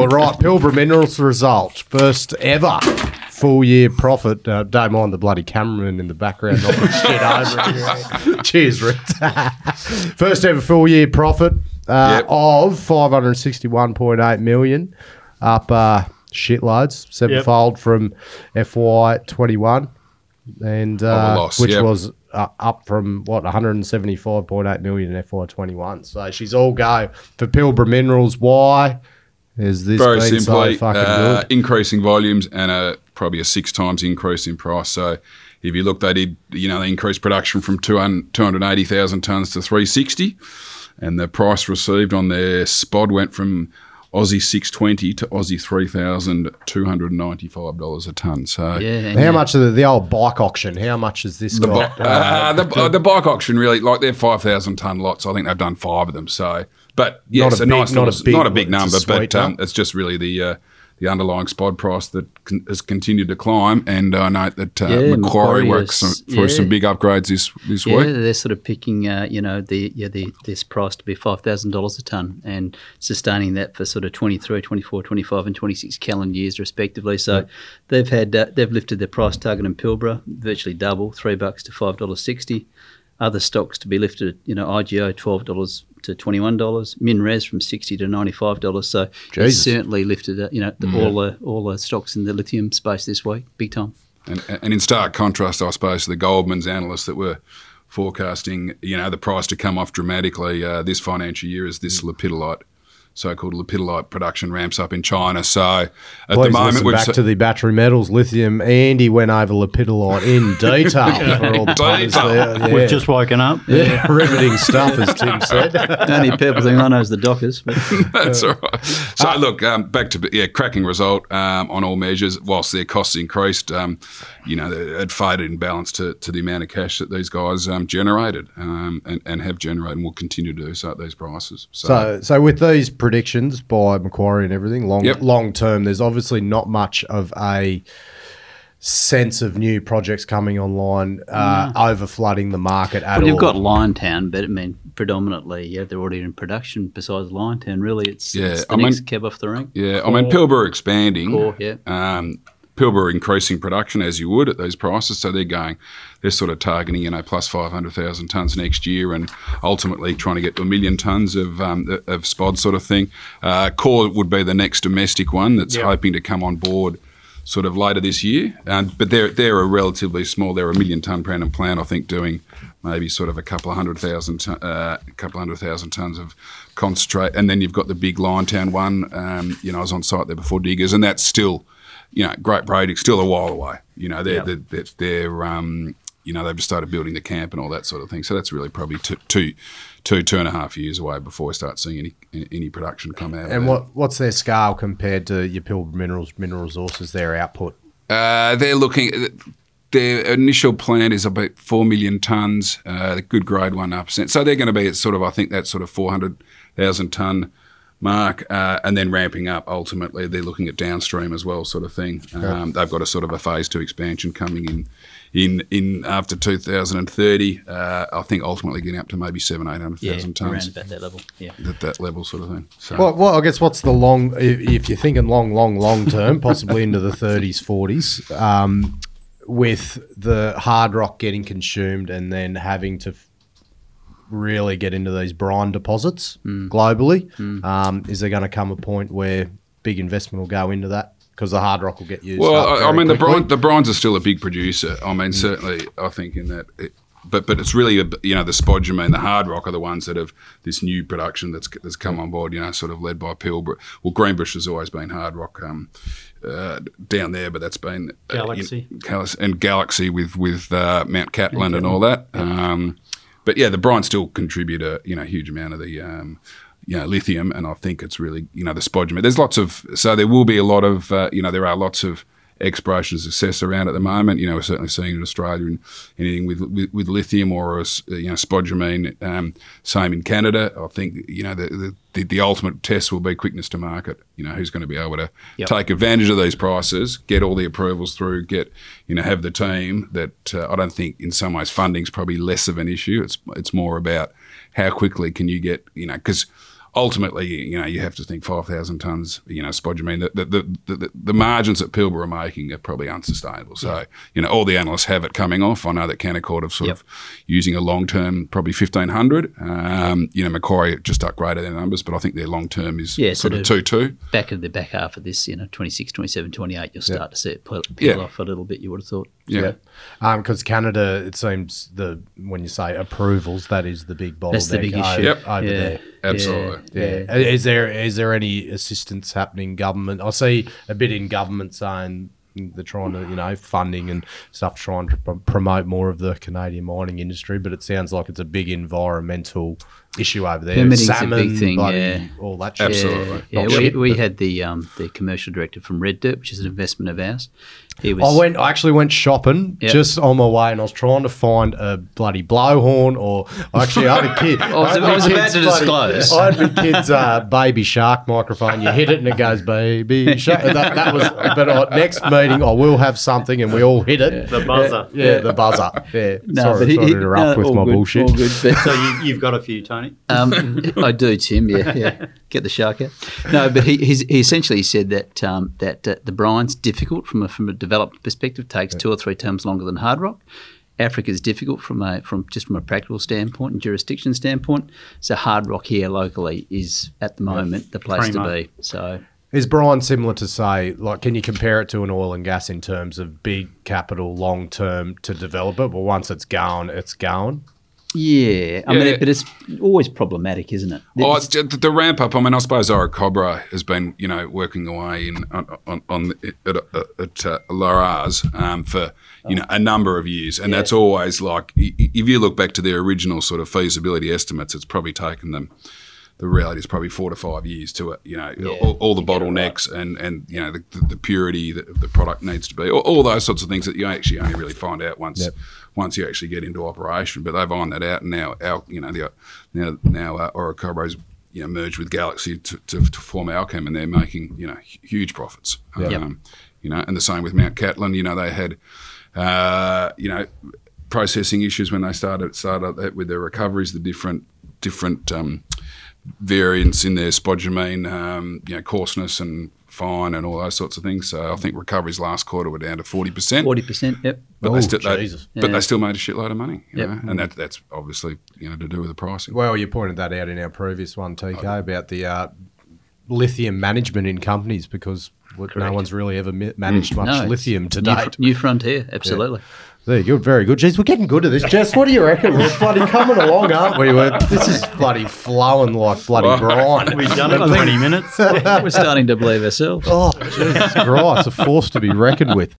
All right, Pilbara Minerals result. First ever full year profit. Uh, don't mind the bloody cameraman in the background knocking shit over. Cheers, Rick. First ever full year profit uh, Yep. of 561.8 million, up uh, shitloads, sevenfold from FY21, and uh, loss, which yep. was uh, up from what 175.8 million in FY21. So she's all go for Pilbara Minerals. Why? Has this Very been simply, so fucking uh, good? increasing volumes and a probably a six times increase in price. So if you look, they did you know they increased production from 200 280,000 tons to 360, and the price received on their spod went from Aussie 620 to Aussie 3,295 dollars a ton. So Yeah. How yeah. much of the, the old bike auction? How much has this The, got? bi- uh, the, uh, the bike auction really like they're five thousand ton lots. I think they've done five of them. So, but yes, a a, big- nice, not a big not a big it's a number, but um, it's just really the uh, the underlying spod price that con- has continued to climb. And I note that uh, Yeah, Macquarie, Macquarie works some, through some big upgrades this this Yeah, week. they're sort of picking, uh, you know, the yeah the this price to be five thousand dollars a ton and sustaining that for sort of 23, 24, 25 and twenty six calendar years respectively. So they've had uh, they've lifted their price target in Pilbara virtually double, three bucks to five dollars sixty. Other stocks to be lifted, you know, IGO twelve dollars to twenty one dollars, MinRes from sixty to ninety five dollars. So Jesus. certainly lifted, uh, you know, the, all the all the stocks in the lithium space this week, big time. And, and in stark contrast, I suppose, to the Goldman's analysts that were forecasting, you know, the price to come off dramatically uh, this financial year as this lepidolite, so-called lepidolite production ramps up in China. So at Please the moment, we've back se- to the battery metals, lithium. Andy went over lepidolite in detail for all the Detail. Yeah. We've just woken up. yeah, riveting stuff, as Tim said. The only people thing I know is the Dockers. But That's all right. So look, um, back to yeah, cracking result um, on all measures. Whilst their costs increased, um, you know, it faded in balance to, to the amount of cash that these guys um, generated um, and, and have generated and will continue to do so at these prices. So, So, so with these predictions by Macquarie and everything, long Yep. long term, there's obviously not much of a sense of new projects coming online, uh, over flooding the market at Well, all. you've got Liontown, but I mean, predominantly, yeah, they're already in production. Besides Liontown, really, it's, Yeah, it's the I mean- next cab off the rank. yeah, I mean, Pilbara expanding. Core, yeah. um, Pilbara increasing production as you would at these prices. So they're going, they're sort of targeting, you know, plus 500,000 tonnes next year and ultimately trying to get to a million tonnes of, um, of spod sort of thing. Uh, Core would be the next domestic one that's hoping to come on board sort of later this year. Um, but they're, they're a relatively small, they're a million tonne per annum plant, I think, doing maybe sort of a couple of hundred thousand, ton- uh, a couple of hundred thousand tonnes of concentrate. And then you've got the big Liontown one. Um, you know, I was on site there before Diggers, and that's still, you know, great project, still a while away. You know, they're, they're, they're, they're um, you know, they've just started building the camp and all that sort of thing. So that's really probably two, two, two, two and a half years away before we start seeing any any, production come out. of and what what's their scale compared to your Pilbara Minerals, Mineral Resources, their output? Uh, they're looking. Their initial plan is about four million tons. Uh, good grade one percent. So they're going to be at sort of I think that sort of four hundred thousand ton mark, uh, and then ramping up. Ultimately, they're looking at downstream as well, sort of thing. Um, they've got a sort of a phase two expansion coming in. In, in after 2030, uh, I think ultimately getting up to maybe seven, eight hundred Yeah, thousand around tons about that level. Yeah. at that level, sort of thing. So Well, well, I guess what's the long, if, if you're thinking long, long, long term, possibly into the 30s, 40s, um, with the hard rock getting consumed and then having to really get into these brine deposits globally, Um, is there going to come a point where big investment will go into that? Because the hard rock will get used. Well, up I, I very mean, the brine, the brines are still a big producer. I mean, certainly, I think in that, it, but but it's really a, you know the spodumene, the hard rock are the ones that have this new production that's that's come on board. You know, sort of led by Pilbara. Well, Greenbush has always been hard rock um, uh, down there, but that's been uh, Galaxy. you know, and Galaxy with with uh, Mount Cattlin and all that. Um, but yeah, the brines still contribute a you know huge amount of the um, you know lithium, and I think it's really you know the spodumene. There's lots of so there will be a lot of uh, you know there are lots of exploration success around at the moment. You know, we're certainly seeing in Australia and anything with with, with lithium or uh, you know spodumene. Um, same in Canada. I think you know the, the the the ultimate test will be quickness to market. You know, who's going to be able to Yep. take advantage of these prices, get all the approvals through, get you know have the team that uh, I don't think in some ways funding's probably less of an issue. It's it's more about how quickly can you get you know because ultimately, you know, you have to think 5,000 tonnes, you know, spodumene. The, the, the, the, the margins that Pilbara are making are probably unsustainable. So, you know, all the analysts have it coming off. I know that Canaccord have sort of using a long term, probably 1,500. Um, you know, Macquarie just upgraded their numbers, but I think their long term is Yeah, sort of 2 2. back of the back half of this, you know, 26, 27, 28, you'll start to see it peel off a little bit. You would have thought. Yeah. Because um, Canada, it seems the when you say approvals, that is the big bottleneck That's the big issue. over, Yep. over yeah. there. Absolutely. Yeah. Yeah. Is there is there any assistance happening government? I see a bit in government saying they're trying to, you know, funding and stuff, trying to pr- promote more of the Canadian mining industry. But it sounds like it's a big environmental issue over there. Permitting's a big thing, bloody- yeah. all that shit. Absolutely. Yeah, Not we, shit, we but- had the um, the commercial director from Red Dirt, which is an investment of ours. He was. I went. I actually went shopping Yep. just on my way, and I was trying to find a bloody blowhorn, or actually, I had a kid. I was- I was about kid's to disclose. I had my kid's uh, baby shark microphone. You hit it, and it goes baby shark. That, that was. But uh, next meeting, I will have something, and we all hit it. The buzzer. Yeah, yeah, the buzzer. Yeah. No, sorry, he- sorry he- to interrupt no, with all my good, bullshit. All good, So you, you've got a few, Tony. Um, I do, Tim. Yeah, yeah. Get the shark out. No, but he he's, he essentially said that um, that uh, the brine's difficult from a from a development perspective. Takes two or three times longer than hard rock. Africa is difficult from a from just from a practical standpoint and jurisdiction standpoint. So hard rock here locally is at the moment the place to be. So Is brine similar to say, like, can you compare it to an oil and gas in terms of big capital, long term to develop it? But once it's gone, it's going. Yeah, I Yeah. mean, but it's always problematic, isn't it? Oh, it's, the, the ramp up. I mean, I suppose Orocobre has been, you know, working away in on, on, on the- at, at uh, Laraz um, for you know a number of years, and that's always like if you look back to their original sort of feasibility estimates, it's probably taken them. The reality is probably four to five years to it. You know, all, all the bottlenecks and and you know the, the, the purity that the product needs to be, all, all those sorts of things that you actually only really find out once Yep. once you actually get into operation. But they've ironed that out, and now our you know the now now uh, Orocobre's you know merged with Galaxy to, to, to form Allkem, and they're making you know huge profits. Yep. Um, you know, and the same with Mount Cattlin. You know, they had uh, you know processing issues when they started started that with their recoveries, the different different um, variants in their spodumene, um, you know, coarseness and fine and all those sorts of things. So I think recoveries last quarter were down to forty percent. forty percent. Yep. But Oh, they still, they, Jesus. but Yeah. they still made a shitload of money, you Yep. know? and that that's obviously you know to do with the pricing. Well, you pointed that out in our previous one, TK, about the uh, lithium management in companies because what- no one's really ever mi- managed much No, lithium to new, date. fr- new frontier, absolutely. There, you're very good. Jeez, we're getting good at this. Jess, what do you reckon? We're bloody coming along, aren't we? We're, this is bloody flowing like bloody brine. We've done it in 20 minutes. We're starting to believe ourselves. Oh, Jesus Christ, a force to be reckoned with.